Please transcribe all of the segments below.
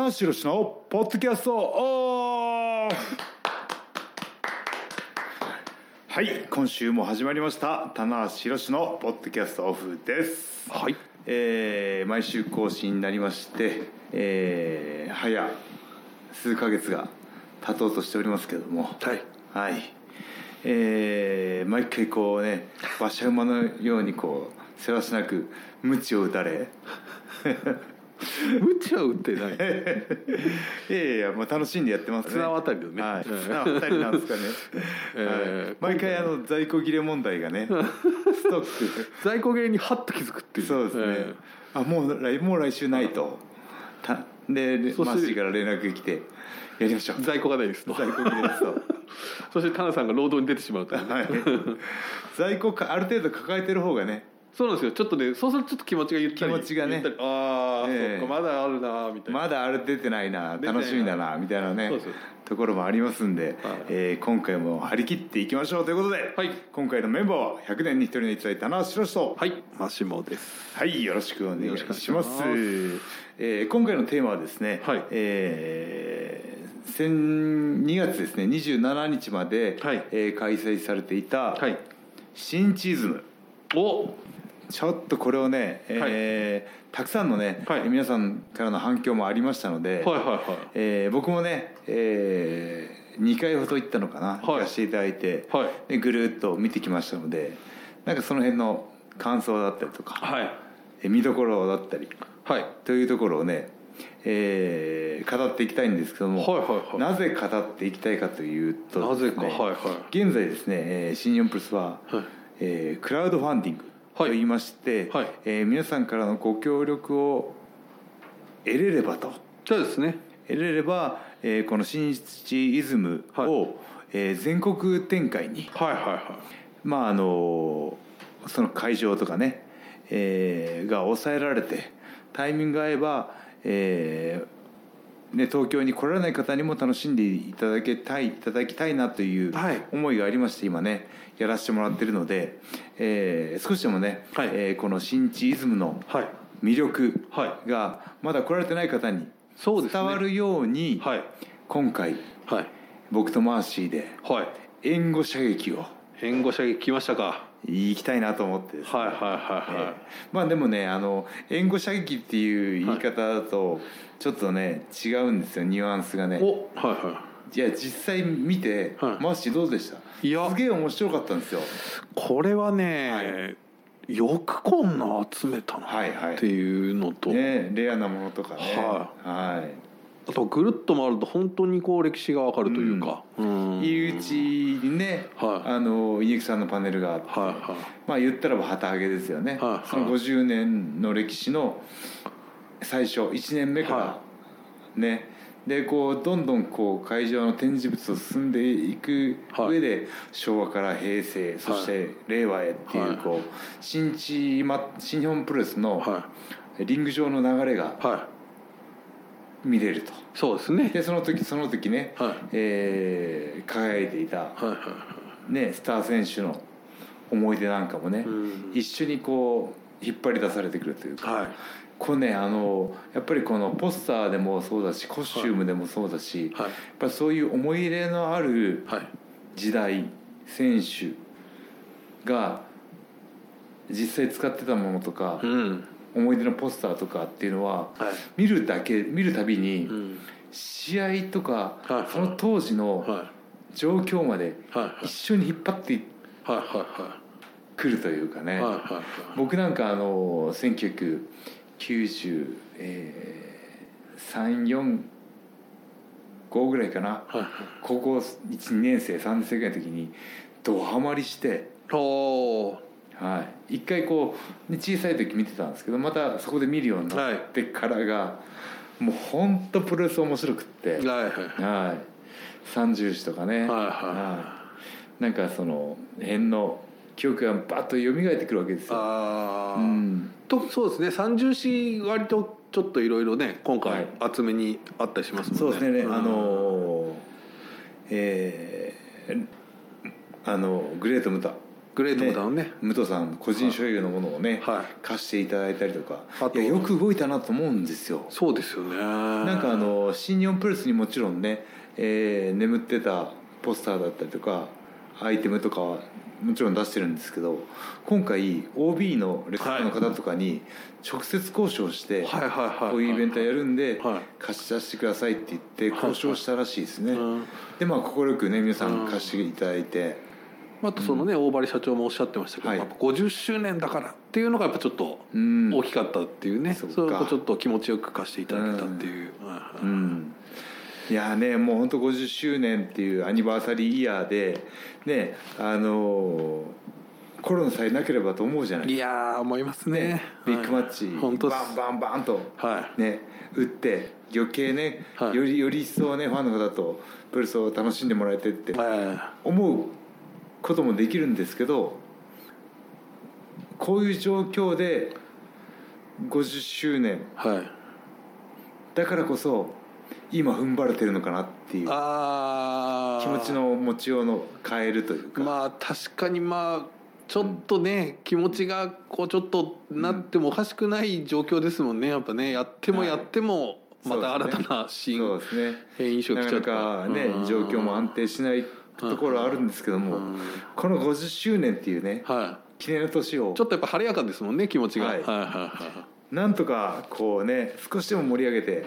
棚橋宏のポッドキャストオフはい今週も始まりました。棚橋宏のポッドキャストオフです。はい。えー毎週更新になりまして、えー早数ヶ月が経とうとしておりますけれども。はい。はい。えー毎回こうね馬車馬のようにこうせわしなく鞭を打たれ 無知は打ってない。いやいやもう楽しんでやってますね。綱渡りだね。はい。うん。綱渡りなんですかね、えーはい。毎回あの在庫切れ問題がねストック。在庫切れにハッと気づくっていう。そうですね、えあもう来もう来週ないと。たでマッシーから連絡が来てやりましょう。ー在庫がないですと。在庫切れですと。そしてタナさんが労働に出てしまうとね。はい。在庫かある程度抱えてる方がねそうなんですよ。ちょっとねそうするとちょっと気持ちがゆったり。気持ちがね。ああ、ええ。そっかまだあるなみたいな。まだあれ出てないな楽しみだなみたいなねところもありますんで、はい。えー今回も張り切っていきましょうということで、はい。今回のメンバーは100年に一人の逸材棚橋宏とはい。マシモです。はい、よろしくお願いしま。します。すえー今回のテーマはですね、はい。えー先2月ですね27日まで、はい。えー開催されていた、はい。シンチズム。おちょっとこれをね、えーたくさんのね、はい。皆さんからの反響もありましたので、はいはいはい。えー僕もね、え2回ほど行ったのかな、はい。行かせていただいて、はい。でぐるっと見てきましたのでなんかその辺の感想だったりとか、はい。え見どころだったりはい。というところをね、えー語っていきたいんですけども、はいはいはい。なぜ語っていきたいかというとなぜかはいはい。現在ですね、えー新日本プロレスは、はい。えークラウドファンディングといいまして、はい。えー皆さんからのご協力を得れればと。そうですね。得れれば、えーこの新日イズムを、はい。えー全国展開にはいはいはい。まああのその会場とかね、えーが抑えられてタイミングが合えば、えーね、東京に来られない方にも楽しんでいただきたいいただきたいなというはい。思いがありまして今ねやらせてもらってるので、えー少しでもね、はい。えーこの新地イズムのはい。魅力はい。がまだ来られてない方に伝わるようにはい。今回はい。僕とマーシーではい。援護射撃を。援護射撃来ましたか行きたいなと思ってですねはいはいはいはい、まあでもねあの援護射撃っていう言い方だとちょっとね違うんですよニュアンスがね。おはいはい。や実際見て、はい。マーシーどうでした？いや。すげえ面白かったんですよ。これはね、よくこんな集めたなはいはい。っていうのと、ねレアなものとかね。ははいあとぐるっと回ると本当にこう歴史がわかるというか、うん。入り口にね、はい。あの猪木さんのパネルがあって、はいはい。まあ言ったらば旗揚げですよね、はいはい。その50年の歴史の最初1年目から、はね。でこうどんどんこう会場の展示物を進んでいくはい。上で、昭和から平成そして令和へっていう、はい。こう新地ま新日本プロレスのはリング上の流れがいはい見れると。そうですね。でその時その時ね、はいえー輝いていた、はいはいはいね、スター選手の思い出なんかもね、うん。一緒にこう引っ張り出されてくるというか、はい。これねあのやっぱりこのポスターでもそうだしコスチュームでもそうだし、はい。やっぱりそういう思い入れのあるはい。時代選手が実際使ってたものとか、うん思い出のポスターとかっていうのははい。見るだけ見るたびに、うん。試合とか、はいその当時のは状況まで一緒に引っ張ってくるというかね、僕なんかあの199345ぐらいかな。高校12年生3年生ぐらいの時にドハマりして、おーはい、一回こうね小さい時見てたんですけどまたそこで見るようになってからが、もう本当プロレス面白くって、はいはいはい、三重視とかね、はいはい。なんかその辺の記憶がバッと蘇ってくるわけですよ。ああ、うん。とそうですね。三重視割とちょっといろいろね今回はい。厚めにあったりしますもんね。そうですね、ん。あのえーあのグレートムタググレートボタンをね武藤さん個人所有のものをね、はい。貸していただいたりとか。いやよく動いたなと思うんですよ。そうですよね。ななんかあの新日本プロレスにもちろんね、えー眠ってたポスターだったりとかアイテムとかはもちろん出してるんですけど今回 OB のレスラーの方とかに直接交渉して、こういうイベントやるんではい。貸し出してくださいって言って交渉したらしいですね、うん。でまあ快くね皆さん。貸していただいて、あとそのね、大張社長もおっしゃってましたけど、はい。やっぱ50周年だからっていうのがやっぱちょっとうん。大きかったっていうね、そっか。それをちょっと気持ちよく貸していただけたっていう、う、ん、いやーねもう本当50周年っていうアニバーサリーイヤーでねあのーコロナさえなければと思うじゃない。いやー思いますね。ねビッグマッチ、本当バンバンバンとはね打って余計ね、はい。よりより一層ねファンの方とプロレスを楽しんでもらえてってい、は思うこともできるんですけどこういう状況で50周年。いはい。だからこそ今踏ん張れてるのかなっていう。気持ちの持ちようの変えるというか、まあ確かにまあちょっとね、気持ちがこうちょっとなってもおかしくない状況ですもんね。やっぱねやってもやってもまた新たな新そうですね。変異種が来ちゃったなかねうん。状況も安定しないところはあるんですけどもうん。この50周年っていうねは記念の年をいちょっとやっぱ晴れやかですもんね気持ちが、ははいい、はいはなんとかこうね少しでも盛り上げて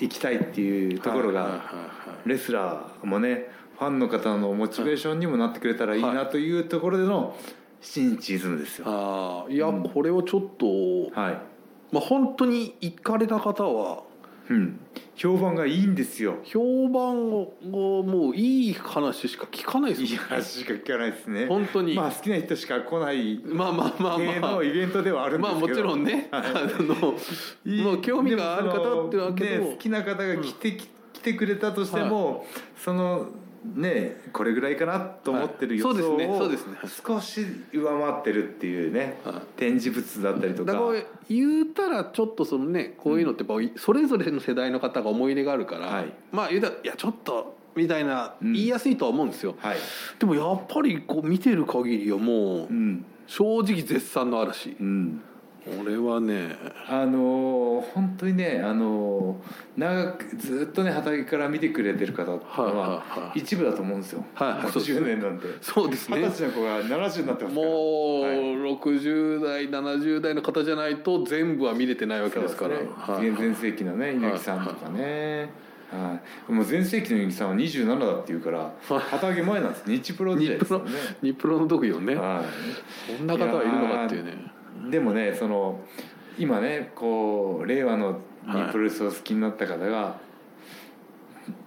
い。きたいっていうところがレスラーもねファンの方のモチベーションにもなってくれたらいいなというところでの新日イズムですよ。ああいや、うん。これをちょっと、はい。まあ本当に行かれた方はうん、評判がいいんですよ。評判をもういい話しか聞かないですいいもん話しか聞かないですね。本当に。まあ好きな人しか来ない。まあまあまあ系まあ。のイベントではあるんでますあけど。もちろんね、はい。あのいいもう興味がある方ってわけど。でもね好きな方が来て、き来てくれたとしても、そのねこれぐらいかなと思ってる予想をそうですね。少し上回ってるっていうね、はい。展示物だったりとか。だから言うたらちょっとそのねこういうのってそれぞれの世代の方が思い入れがあるから、はい。まあ言うたらいやちょっとみたいなうん。言いやすいとは思うんですよ、はい、でもやっぱりこう見てる限りはもううん。正直絶賛の嵐。うん、俺はねあのー本当にねあのー長くずっとね畑から見てくれてる方っていうのは一部だと思うんですよ、はいはいそうです。50年なんて。そうですね。二十歳の子が70になってますから。もうはい。60代70代の方じゃないと全部は見れてないわけですから。全盛期のね猪木さんとかね、はい、もう全盛期の猪木さんは27だっていうから旗揚げ前なんです。日プロ時代ですよね。日プロの時よね。はそんな方はいるのかっていうね。い、でもねその今ねこう令和のはい。プロレスを好きになった方が、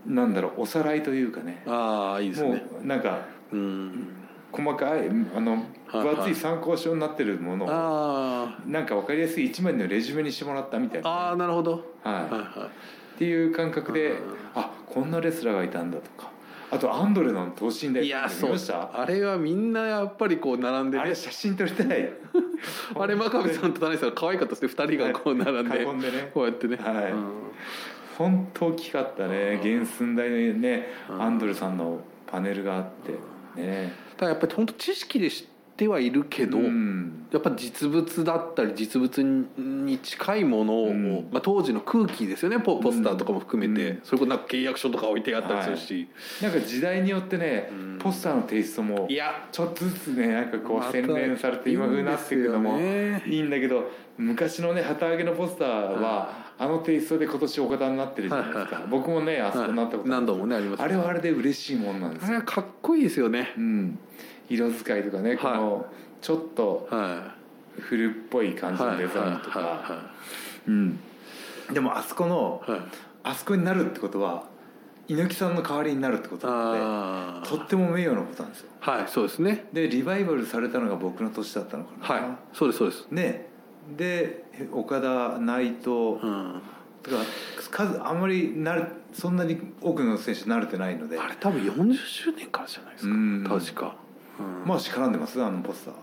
なんだろうおさらいというかね。ああいいですもねうなんかうん。細かいあのはい分厚い参考書になってるものをあなんか分かりやすい一枚のレジュメにしてもらったみたいあな、ああなるほど。はい。はいはっていう感覚であこんなレスラーがいたんだとかあとアンドレの等身大いいや見そうました？あれはみんなやっぱりこう並んでね。あれ写真撮りたい。あれ真壁さんと田中さん可愛かったですね。二人がこう並んで。囲んでね。こうやってね。はい。うん。本当大きかったね。原寸大のねうん。アンドレさんのパネルがあってね。ただやっぱり本当知識で知ってはいるけど、うん。やっぱ実物だったり実物に近いものを、うん。まあ、当時の空気ですよねポポスターとかも含めて、うん。それこそなんか契約書とか置いてあったりするし、なんか時代によってねうん。ポスターのテイストもいや。ちょっとずつねなんかこう洗練されて今風になっていくのもいいんだけど昔のね旗揚げのポスターはあのテイストで今年お方になってるじゃないですか。はいはいはい。僕もねあそこになったことある何度もねありますあれはあれで嬉しいもんなんですよ。あれはかっこいいですよね。うん色使いとかねこのちょっとは古っぽい感いじのデザインとか。はうん。でもあそこのあそこになるってことは猪木さんの代わりになるってことなのあでとっても名誉なことなんですよ。あはいそうですね。でリバイバルされたのが僕の年だったのかな、はいそうですそうです。ね。で岡田内藤うん。とか数あんまりなるそんなに多くの選手慣れてないので。あれ多分40周年からじゃないですか。うん。確か、うんまあし絡んでます？あのポスター。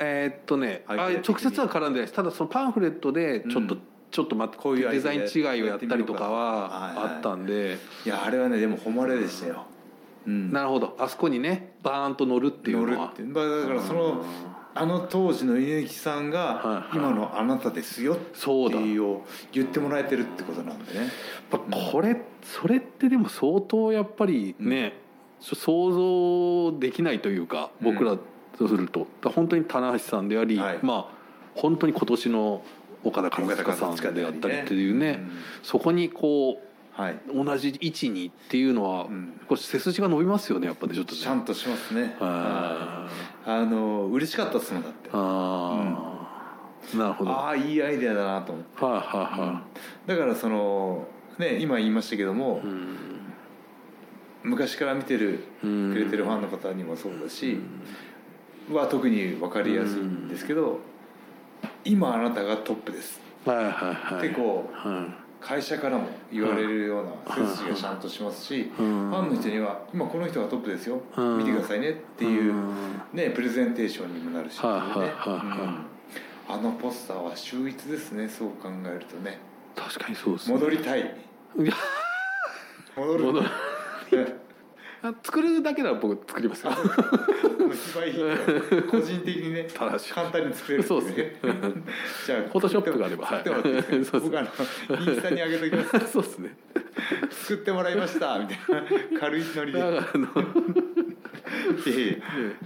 えーっとね、あ直接は絡んでないです。ただそのパンフレットでちょっと、うんちょっと待ってこういうデザイン違いをやったりとかはあったんで、いやあれはねでも誉れでしたよ。うん。なるほど。あそこにねバーンと乗るっていう乗るのはってまあだからそのあの当時の稲木さんが今のあなたですよってそうだ。いうを言ってもらえてるってことなんでね。これそれってでも相当やっぱりね、ちょ想像できないというかうん。僕らとすると、だから本当に棚橋さんであり、はい。まあ本当に今年の岡田和親さんであったりっていうね。うん。そこにこはい、う同じ位置にっていうのは、うん。これ背筋が伸びますよねやっぱねちょっとね。ちゃんとしますね。あはい。あの嬉しかったっすもんだって。あー、なるほど。はいああいいアイデアだなと思って。はいはだからそのね今言いましたけどもい、うん昔から見てるうん。くれてるファンの方にもそうだし、は特に分かりやすいんですけど、今あなたがトップです。はいはいはい。ってこうはい。会社からも言われるような背筋がちゃんとしますし、うん。ファンの人には今この人がトップですよ、うん。見てくださいねっていう、うん。ね、プレゼンテーションにもなるし、はいはいはいはい。うん。あのポスターは秀逸ですねそう考えるとね。確かにそうですね。戻りたい。戻る。戻るあ 作るだけなら僕作りますよ。一番いいよ個人的にね簡単に作れるっていそうですね。じゃあフォトショップがあれば作ってもらって はい僕あのインスタに上げときます。そうですね。作ってもらいましたみたいな。軽いノリで。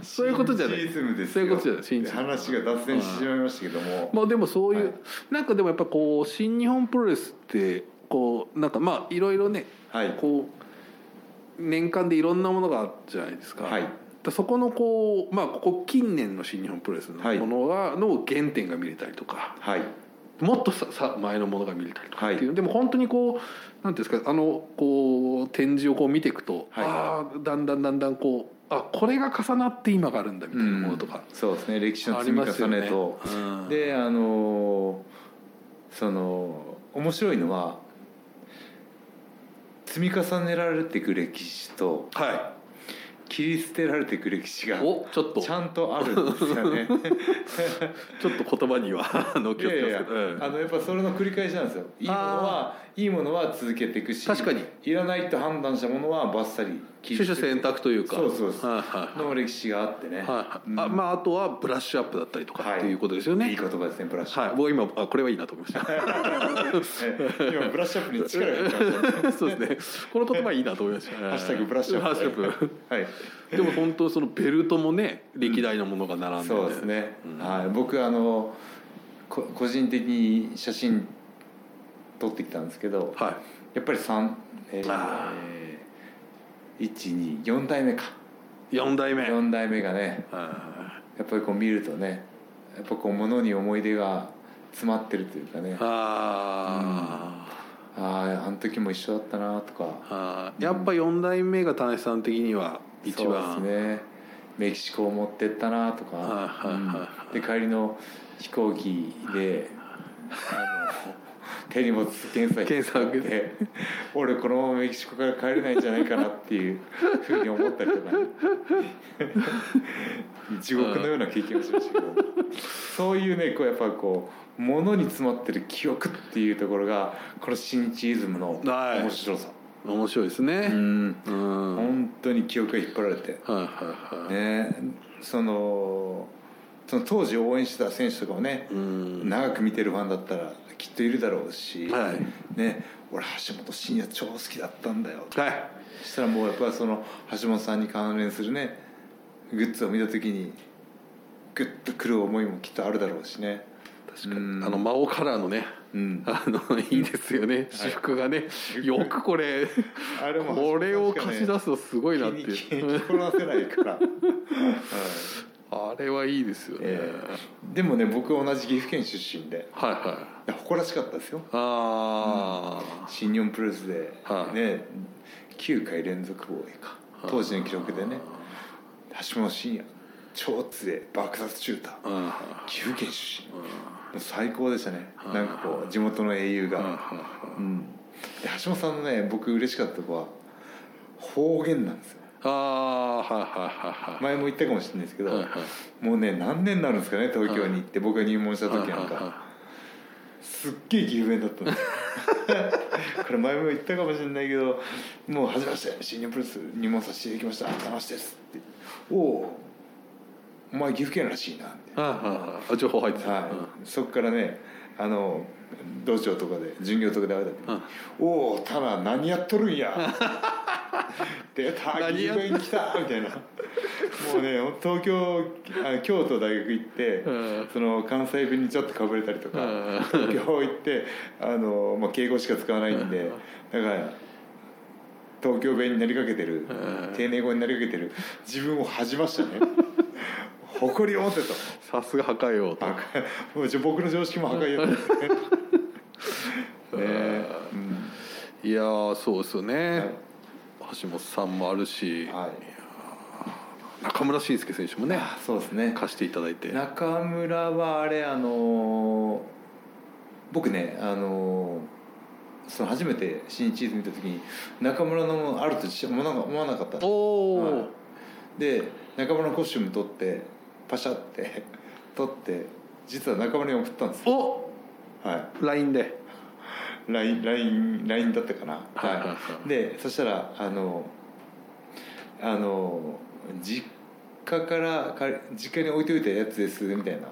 そういうことじゃない。そういうことじゃない。話が脱線してしまいましたけども、まあでもそういう、はい。なんかでもやっぱこう新日本プロレスってこうなんかまあいろいろねはい。こう年間でいろんなものがあるじゃないですか。はい。だそこのこうまあここ近年の新日本プロレスのはいものが、の原点が見れたりとかはい。もっとささ前のものが見れたりとかはいっていう、でも本当にこうなんていうんですかあのこう展示をこう見ていくと、はい。ああだんだんだんだんこうあこれが重なって今があるんだみたいなものとか、そうですね。歴史のあり積みますよね。重ねと、うん。であのその面白いのは積み重ねられていく歴史とは切り捨てられていく歴史がちょっと。ちゃんとあるんですよね。ちょっと言葉にはあのい気をつけますけど。うん。あのやっぱそれの繰り返しなんですよ。いいものはいいものは続けていくし確かに。いらないと判断したものはバッサリ切取捨選択というか。そうそうそう。はいはいの歴史があってね、はいはい。うん。あまああとはブラッシュアップだったりとかはい。っていうことですよね、いい言葉ですねブラッシュ、はい、僕今あこれはいいなと思いました。え 今ブラッシュアップに力が入ってましたね。そうですね。この言葉いいなと思いました。ハッシュタグブラッシュアップ。はい。でも本当そのベルトもね歴代のものが並んでて、そうですね、うん。はい、僕あのこ個人的に写真撮ってきたんですけどはやっぱり3えあー、124代目か。い4代目。4代目がねあやっぱりこう見るとねやっぱこう物に思い出が詰まってるというかね。ああああの時も一緒だったなとか。やっぱ4代目が田中さん的には一番。そうですね。メキシコを持ってったなとか、うん。で帰りの飛行機であの 手荷物検査検査受けて。俺このままメキシコから帰れないんじゃないかなっていう ふうに思ったりとかね。地獄のような経験をしましたけど。そういうねこうやっぱこう物に詰まってる記憶っていうところがこの新チーズムのはい。面白さ、面白いですね。うん。本当に記憶が引っ張られて。はいはい、ね。そのその当時応援してた選手とかもね、うん。長く見てるファンだったらきっといるだろうし、はい。ね、俺橋本真也超好きだったんだよ。はい。そしたらもうやっぱりその橋本さんに関連するねグッズを見た時にグッとくる思いもきっとあるだろうしね。確かに。うん。あの魔王カラーのねうん。あのいいですよね。私服がねよくこれあれもこれを貸し出すのすごいなって気に気いうにせないから、はいあれはいいですよね、ええ。でもね僕は同じ岐阜県出身で。はいはい。誇らしかったですよ。ああ、新日本プロレスで。はい。ね、9回連続防衛か。当時の記録でね。橋本真也超強い爆殺シューター。あ岐阜県出身。最高でしたね。なんかこう地元の英雄が、うん、で橋本さんのね僕嬉しかったとこは方言なんですよああはいはいはいはい。前も言ったかもしれないですけど、はいはもうね何年になるんですかね東京に行って僕が入門した時なんはいはいかすっげえ岐阜弁だったんです。よ これ前も言ったかもしれないけど「もう始めまして新日本プロレス入門させていただきました。騙しです」って「おおお前岐阜県らしいな」みたいあああ情報入ってな、た、はい。そっからねあの道場とかで巡業とかで会うた時に「おおただ何やっとるんや」出た岐阜県来たみたいな。もうね東京あ京都大学行って、うん。その関西弁にちょっとかぶれたりとか、うん。東京行ってあの、まあ、敬語しか使わないんで、だから東京弁になりかけてる、うん。丁寧語になりかけてる自分を恥じましたね。誇りを持ってと。さすが破壊王と。僕の常識も破壊よ ね。ねいやーそうですよね、はい橋本さんもあるし、はい。中村慎介選手もねあそうですね。貸していただいて。中村はあれあのー僕ねあのーその初めて新チーズ見た時に中村のものあるとし思わな思わなかったおお、はい。で中村のコスチューム取ってパシャって取って実は中村に送ったんですよ。お。はい。LINE, LINE, LINE だったかな？はい。でそしたらあのあの実家からか実家に置いといたやつですみたいな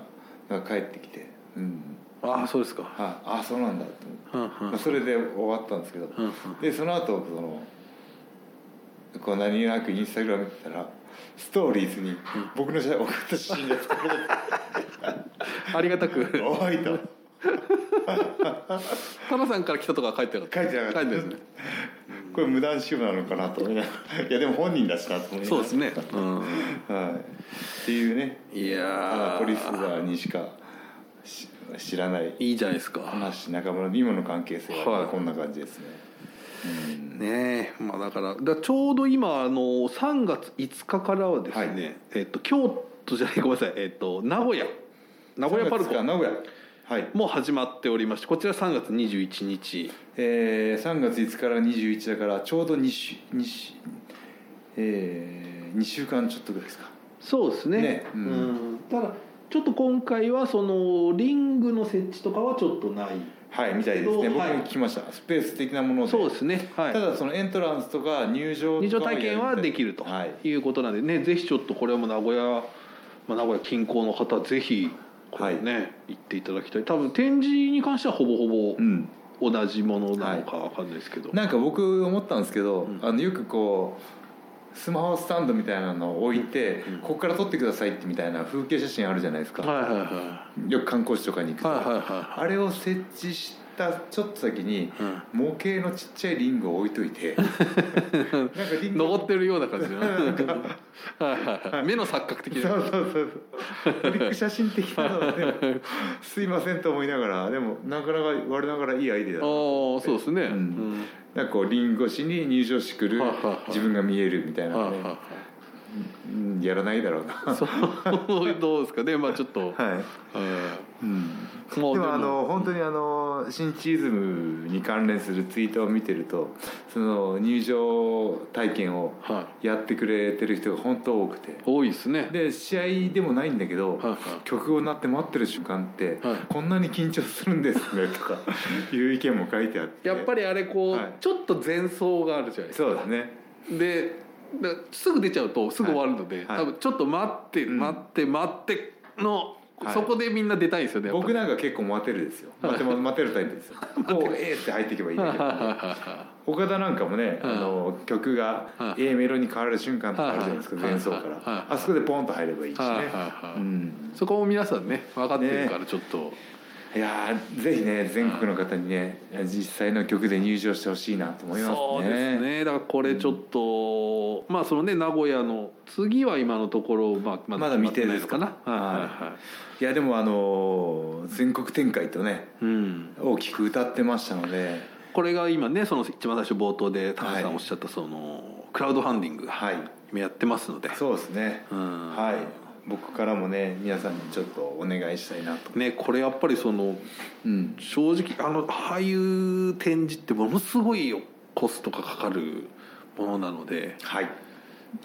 のが帰ってきて。うん。ああそうですか。ああそうなんだと思って。まあ、それで終わったんですけど、でその後そのこう何気なくインスタグラム見てたらストーリーズに僕の写真送った写真が使われて ありがたく。おいと タナさんから来たとかは書いてなかった。書いてなかった書いてないですね。これ無断使用なのかなと思いながら。いやでも本人だしなと思いながら。そうですね、うん、はい、っていうね。いやー。ポリスザーにしかし知らない。いいじゃないですか。話中村の今の関係性ははい。こんな感じですね、ねえ。まあだからだからちょうど今あの3月5日からはですね、はい。えっと京都じゃないごめんなさい。えっと名古屋。名古屋パルコ。3月か名古屋。はいもう始まっておりましてこちら3月21日。えー、3月5日から21だからちょうど2週 2, 週、えー、2週間ちょっとぐらいですか。そうですね。ね。ううん。んただちょっと今回はそのリングの設置とかはちょっとない。はいみたいですね。僕もはい。聞きました、スペース的なもので。そうですね。はい。ただそのエントランスとか入場入場とかも体験はできるとはい。いうことなんでね、ぜひちょっとこれはもう名古屋、まあ、名古屋近郊の方ぜひこれね、行っていただきたい。多分展示に関してはほぼほぼうん同じものなのかわかんないですけど、なんか僕思ったんですけど、ん。あのよくこうスマホスタンドみたいなのを置いて、うん。ここから撮ってくださいってみたいな風景写真あるじゃないですか、はいはいはよく観光地とかに行くと、いはいはいはあれを設置したちょっと先に模型のちっちゃいリングを置いといて なんかリング登ってるような感じの 目の錯覚的な。そうそうそうそう。トリック写真的なので、すいませんと思いながらでもなかなか我ながらいいアイデアだああそうですね、うん。うん。なんかこうリング越しに入場してくる自分が見えるみたいなのねやらないだろうな。そうどうですかね。まあちょっと、はい、うん。でもあの本当にあの新チーズムに関連するツイートを見てるとその入場体験をはい。やってくれてる人が本当多くて。多いですね。で試合でもないんだけど、曲を鳴って待ってる瞬間って、はい。こんなに緊張するんですねとか いう意見も書いてあって。やっぱりあれこう、はい。ちょっと前奏があるじゃないですか。そうですね。でですぐ出ちゃうとすぐ終わるので、はい。多分ちょっと待ってうん。待って待っての、はい。そこでみんな出たいんですよね僕なんか結構待てるですよ。待て待てるタイプですよ。こうえーって入っていけばいいだけ。どは岡田なんかもね、うんあの曲がはい。A メロに変わる瞬間とかあるじゃないですか、はい。前奏かはい。ら、あそこでポンと入ればいいしね、うん、そこも皆さんね分かってるからちょっと、いやーぜひね全国の方にね実際の曲で入場してほしいなと思いますね。そうですね。だからこれちょっと、まあそのね名古屋の次は今のところ、まあ、まだ未定ですかな。はい。はいはいい。やでもあのー全国展開とねうん。大きく歌ってましたので。これが今ねその一番最初冒頭で田中さはいんおっしゃったその、クラウドファンディングはい。今やってますので。そうですね、うん。はい僕からもね皆さんにちょっとお願いしたいなと、ねこれやっぱりそのうん、正直あのああいう展示ってものすごいコストがかかるものなので。はい。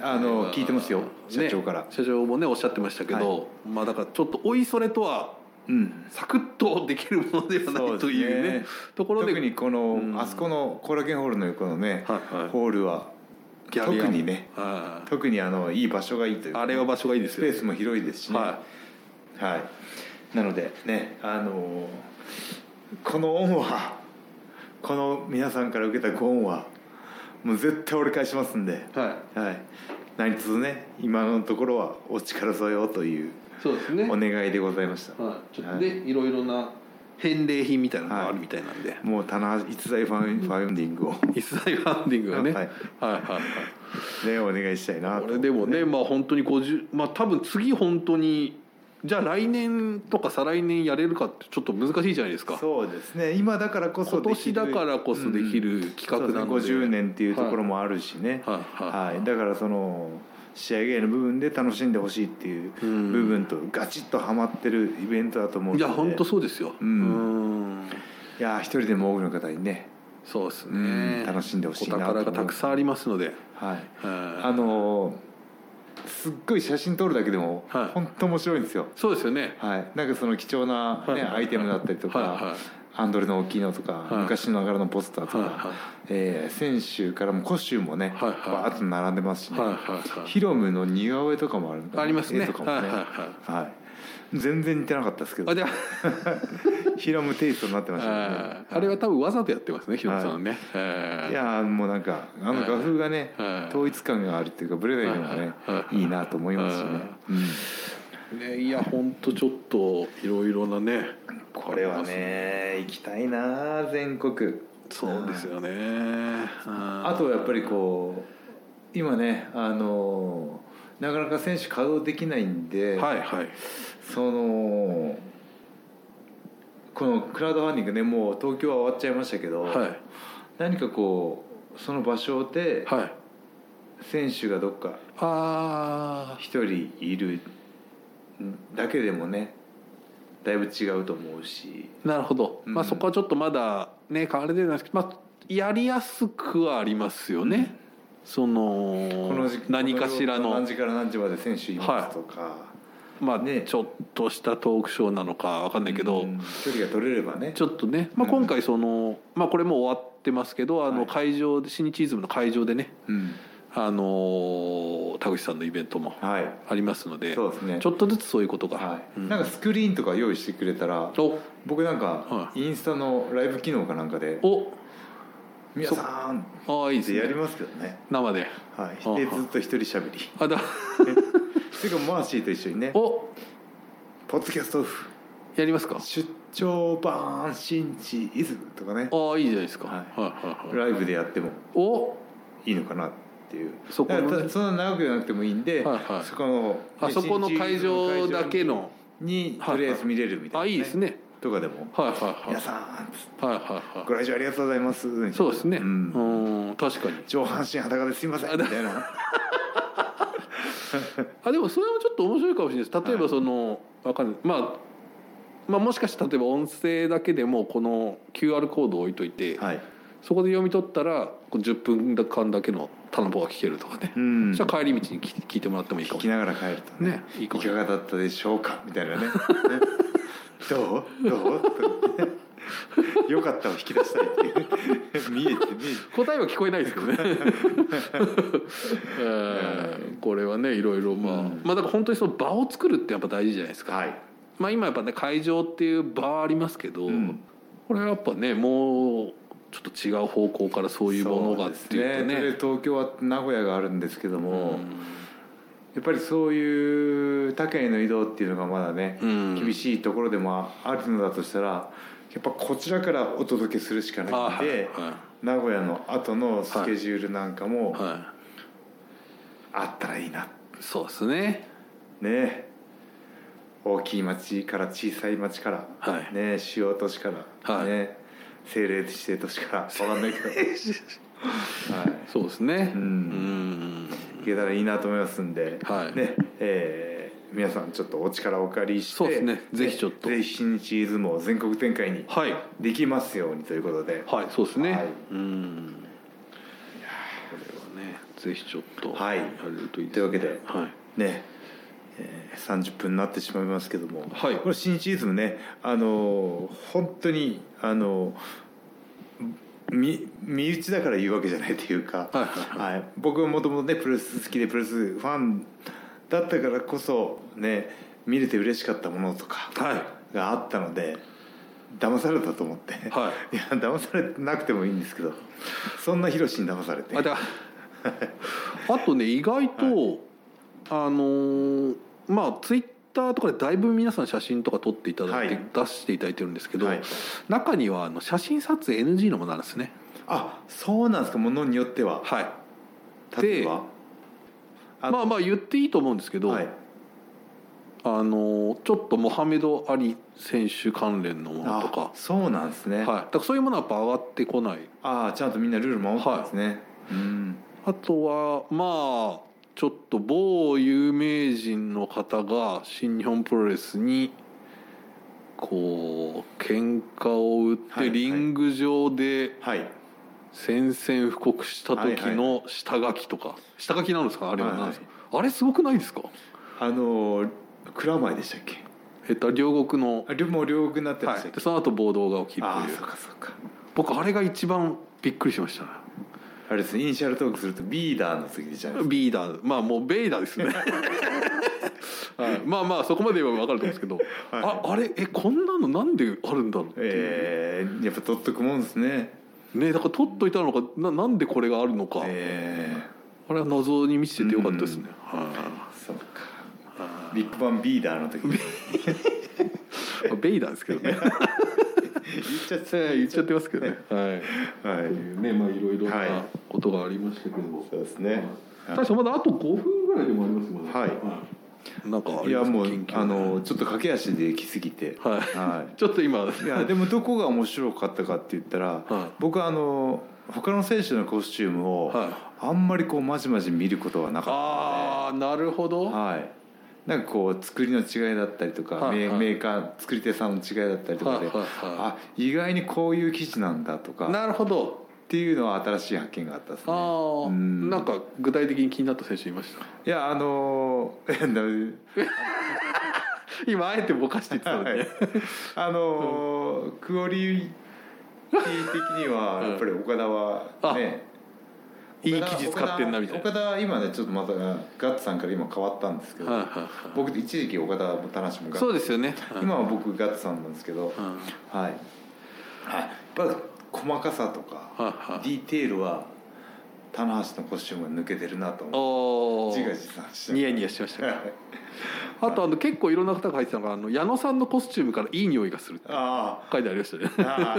あのね聞いてますよ社長から、ね社長もねおっしゃってましたけど、まあだからちょっとおいそれとはうん。サクッとできるものではないというねところで特にこの、うん。あそこのコラケンホールの横のね、はいはい。ホールはギャリア特にね。は特にあのいい場所がいいというあれは場所がいいですよスペースも広いですしね。ははい、なのでねあのーこの恩はこの皆さんから受けたご恩はもう絶対折り返しますんで、いはい。はい、何卒ね今のところはお力添えをというそうですね。お願いでございました、はい、ちょっとで、い、ろいろな返礼品みたいなのがあるみたいなんで、もう棚逸材ファンファウンディングを。イスライファンディングがね、ははいい、はいはい。ねお願いしたいなと。これでもねまあ本当に50まあ多分次本当にじゃあ来年とか再来年やれるかってちょっっと難しいじゃないですか。そうですね。今だからこそ今年だからこそできる企画なので、そうですね。50年っていうところもあるしね、はいはい。はい、だからその試合外の部分で楽しんでほしいっていううん。部分とガチッとはまってるイベントだと思うので。いや本当そうですよ。うん。うん。いや一人でも多くの方にね、そうですうねん楽しんでほしいなとお宝がたくさんありますので、はい、はい。あのすっごい写真撮るだけでもはい。本当面白いんですよ、そうですよね。はい、なんかその貴重な、ねはい。アイテムだったりとか、はいはいハンドルの大きいのとか、はい。昔ながらのポスターとか、はいはい。えー選手からもコスチュームもね、はいはい。バーッと並んでますしね、はいはいはい。ヒロムの似顔絵とかもあるありますね。絵とかもね、はいはいはい。全然似てなかったですけど。ヒロムテイストになってましたね。ああれは多分わざとやってますね、ひろさんはね。えい。やーもうなんかあの画風がね、はい。統一感があるっていうかブレないのがね、はいいい。なと思いますしね、はい。うん。ーね、いや、本当ちょっといろいろなね。これはね行きたいな全国そうですよね。ああとやっぱりこう今ねあのなかなか選手稼働できないんで、はいはい。そのこのクラウドファンディングねもう東京は終わっちゃいましたけど、はい。何かこうその場所ではい。選手がどっかあ一人いるだけでもねだいぶ違うと思うし。あ、なるほど。うん。まあ、そこはちょっとまだね、変われてないですけど、まあ、やりやすくはありますよね。そこのの時何かしらこの何時から何時まで選手いますとか、まあ、ね。ちょっとしたトークショーなのかわかんないけど、うん。距離が取れればね。ちょっとね、まあ、うん。今回その、まあ、これもう終わってますけどあのはい。会場で新日イズムの会場でね。うんあのー田口さんのイベントもはい。ありますのでそうですね。ちょっとずつそういうことが、はい。うん。なんかスクリーンとか用意してくれたらお。僕なんかはインスタのライブ機能かなんかでお「皆さん!」ああいいですね。ってやりますけどね。生で。はい。はでずっと一人しゃべり。あだ。それからマーシーと一緒にね。お。ポッドキャストオフ。やりますか？出張版新地イズムとかね。ああいいじゃないですか、ははいはいはい。ライブでやってもお。いいのかな。っていう。そこそんな長くなくてもいいんで、はいはい。そこのあそこの会場だけの。にはいとりあえず見れるみたいな、あいいですね。とかでも。はいはいはい。皆さんはいはいはご来場ありがとうございます。いそうですね。ううんん確かに。上半身裸ですいません。みたいな。あでもそれもちょっと面白いかもしれないです。例えばその、わかんない。まあまあもしかして例えば音声だけでもこの QR コードを置いといて、はい。そこで読み取ったらこう10分間だけのタナポが聞けるとかね、うん。じゃあ帰り道に聞聞いてもらってもいいかも。聞きながら帰るとね。ねいいかがだったでしょうか？みたいなね。ね。どう？どう？よかったを引き出したいっていう。見えて見答えは聞こえないですけどね、え ーこれはねいろいろまあ、うん。まあだから本当にその場を作るってやっぱ大事じゃないですか、えはい、まあ今やっぱね会場っていう場はありますけど、うん。これはやっぱねもうちょっと違う方向からそういうものがっていうね。ね。で東京は名古屋があるんですけども、うん。やっぱりそういう他県への移動っていうのがまだね、うん。厳しいところでもあるのだとしたらやっぱこちらからお届けするしかないんで、あはいは名古屋の後のスケジュールなんかもいはあったらいいな、いそうですね。ね。大きい町から小さい町から、はい。ね主要都市から、はい。ね政令指定都市から分かんないけど、はい、そうですね。ううん。んいけたらいいなと思いますんで、はい。ねえー皆さんちょっとお力をお借りしてそうですね。ぜひちょっと。ぜひ新日イズムを全国展開にはい。できますようにということで、はいそうですね、はい。うん。これはね。ぜひちょっとはい。やれるといいですね。というわけではい。ねえー30分になってしまいますけども、はい。この新シーズンねあの本当にあの身身内だから言うわけじゃないというか、はいはいはい。僕はもともとねプロレス好きでプロレスファンだったからこそね見れて嬉しかったものとかはい。があったので騙されたと思って、はい。いや騙されてなくてもいいんですけど。そんなヒロシに騙されて。あだあとね意外と、あのーまあツイッターとかでだいぶ皆さん写真とか撮っていただいて、はい。出していただいてるんですけど、はい。中にはあの写真撮影 NG のものなんですね。あそうなんですか。ものによっては。はい。例えば？まあまあ言っていいと思うんですけど、はい。あのーちょっとモハメド・アリ選手関連のものとあか、そうなんですね、はい、だからそういうものはやっぱ上がってこない。ああちゃんとみんなルール守ってますね、うん。あとはまあちょっと某有名人の方が新日本プロレスにこう喧嘩を売っはいてリング上ではい。宣戦布告した時はいの下書きとか。下書きなんですか？あれははいはい何ですか？あれすごくないですか？あの蔵前でしたっけ？えっと両国のもう両国になってまはいしたっけ、でその後暴動が起きるああという。そうかそうか。僕あれが一番びっくりしましたねあれですねイニシャルトークするとビーダーの次じゃないですか。ビーダー。まあもうベイダーですね、はい、まあまあそこまで言えば分かると思うんですけど、はい。ああれ？えこんなのなんであるんだろうってえー、やっぱ取っとくもんですね。ねだから取っといたのかななんでこれがあるのか、えあれは謎に満ちててよかったですね、はい。ー、そうか。ビッグバンビーダーの時 ベイダーですけどね 言っちゃ言っちゃってますけどね。はいはい。とい。うねまあいろいろはない。ことがありましたけども、そうですね。確かまだあと5分ぐらいでもありますもんね。はい。なんかいやもうあのちょっと駆け足で来すぎて。はい。はちょっと今。いいやでもどこが面白かったかって言ったら、はい。僕はあの他の選手のコスチュームを、はい。あんまりこうまじまじ見ることはなかっああなるほど、はい、なんかこう作りの違いだったりとか、メはいはい。メーカー作り手さんの違いだったりとかで、はいはいはい。あ意外にこういう生地なんだとかっなるほど。ていうのは新しい発見があったですね。ああ、うん。なんか具体的に気になった選手いました？いやあのー 今あえてぼかして言ってたので、はい。あのークオリティ的にはやっぱり岡田はね、いい生地使ってんなみたいな。岡田今ねちょっとまたガッツさんから今変わったんですけど、はいはいはい。僕一時期岡田も田無もガッツ。そうですよね、今は僕ガッツさんなんですけど、うん。はい、はい、やっぱ細かさとか、はいはい。ディテールは棚橋のコスチュームが抜けてるなと思って自画自賛してニヤニヤしてました。はい。あとあの結構いろんな方が入ってたのがあの矢野さんのコスチュームからいい匂いがするってあ書いてありましたね。あああ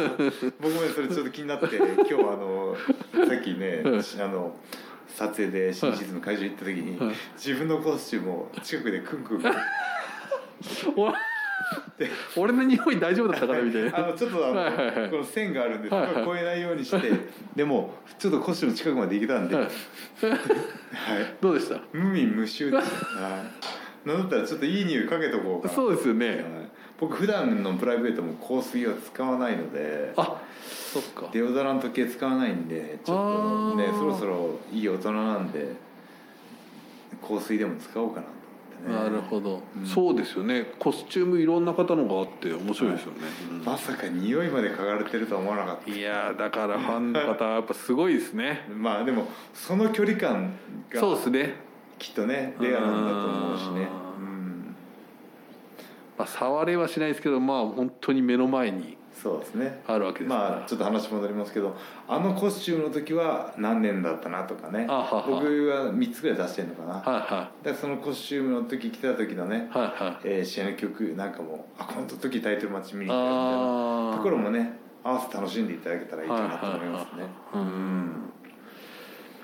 僕もねそれちょっと気になって今日あの さっきねはいあの撮影で新シーズンの会場行った時に、はい自分のコスチュームを近くでクンクン お俺の匂い大丈夫だったかなみたいな。あのちょっとあの、はいはいはい。この線があるんで、はいはい。そこを越えないようにして。でもちょっとコスチュームの近くまで行けたんで、ははい。い、どうでした？無味無臭です、はい、なんだったらちょっといい匂いかけとこうか。なそうですよね。はい。僕普段のプライベートも香水は使わないので。あそっか。デオドラント系使わないんでちょっとねそろそろいい大人なんで香水でも使おうかなね。なるほど、うん。そうですよね。コスチュームいろんな方のがあって面白いですよね、うん。まさか匂いまで嗅がれてるとは思わなかっいやーだからファンの方はやっぱすごいですね。た まあでもその距離感がそうですね、きっとねレアなんだと思うしね。ううん。まあ、触れはしないですけどまあ本当に目の前にそうですね。あるわけですまあちょっと話戻りますけどあのコスチュームの時は何年だったなとかね。あはは。僕は3つぐらい出してるのかな。はいはでそのコスチュームの時来た時のね、いはいはい。えー試合の曲なんかもあこの時タイトルマッチ見に行ったみたいな。ところもね合わせて楽しんでいただけたらいいかなと思いますねはい。はいはいうん。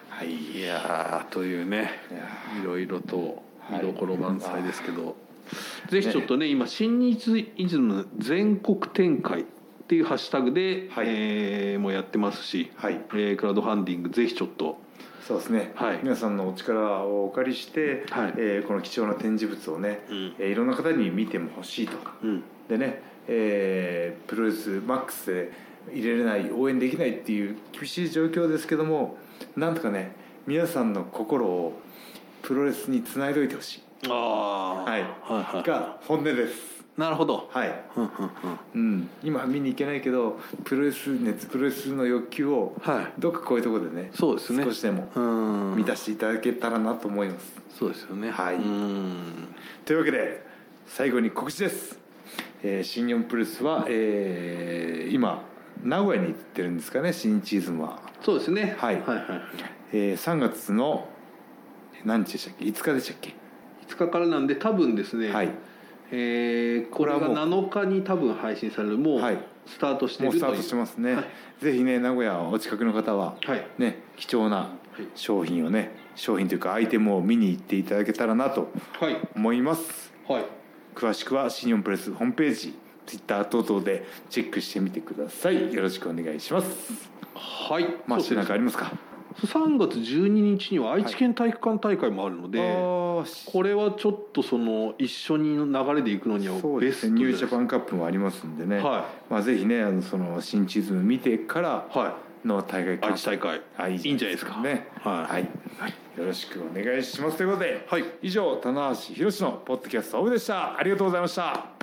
はい。いやーというねいろいろとはい。見どころ満載ですけど、ぜひちょっとね今新日イズム全国展開っていうハッシュタグで、はい。えーもうやってますし、はい。えークラウドファンディングぜひちょっと。そうですね、はい。皆さんのお力をお借りして、はい。えーこの貴重な展示物をね、うん。えーいろんな方に見ても欲しいとうん。でね、えープロレスマックスで入れれない応援できないっていう厳しい状況ですけどもなんとかね皆さんの心をプロレスにつないでおいてほしい。ああはいはいはい。が本音ですなるほど。はい、うんうんうん。うん、今は見に行けないけどプロレス熱プロレスの欲求をはい。どっかこういうところでねそうですね。少しでもうん。満たしていただけたらなと思います。そうですよね。はい。うん。というわけで最後に告知です、えー新日本プロレスは、えー今名古屋に行ってるんですかね新シーズンは、そうですね。はい。はいはい。えー3月の何日でしたっけ？5日でしたっけ？5日からなんで多分ですね、はいえーこれは7日に多分配信される。もうはい。スタートしてるもうスタートしてますね、はい。ぜひね名古屋お近くの方は、はい。ね貴重な商品をね商品というかアイテムを見に行っていただけたらなとはい。思います。はい。詳しくは新日本プロレスホームページツイッター等々でチェックしてみてください。よろしくお願いします。はい。マッシュなんそうですかありますか？3月12日には愛知県体育館大会もあるので、あーこれはちょっとその一緒に流れで行くのにはベストニュージャパンカップもありますんでね、はまあ、ぜひねあのその新地図見てからはの大会い愛知大会。あいいいんじゃないですか。ねはい。はい、よろしくお願いします。ということで、はい。以上棚橋宏のポッドキャストオフでした。ありがとうございました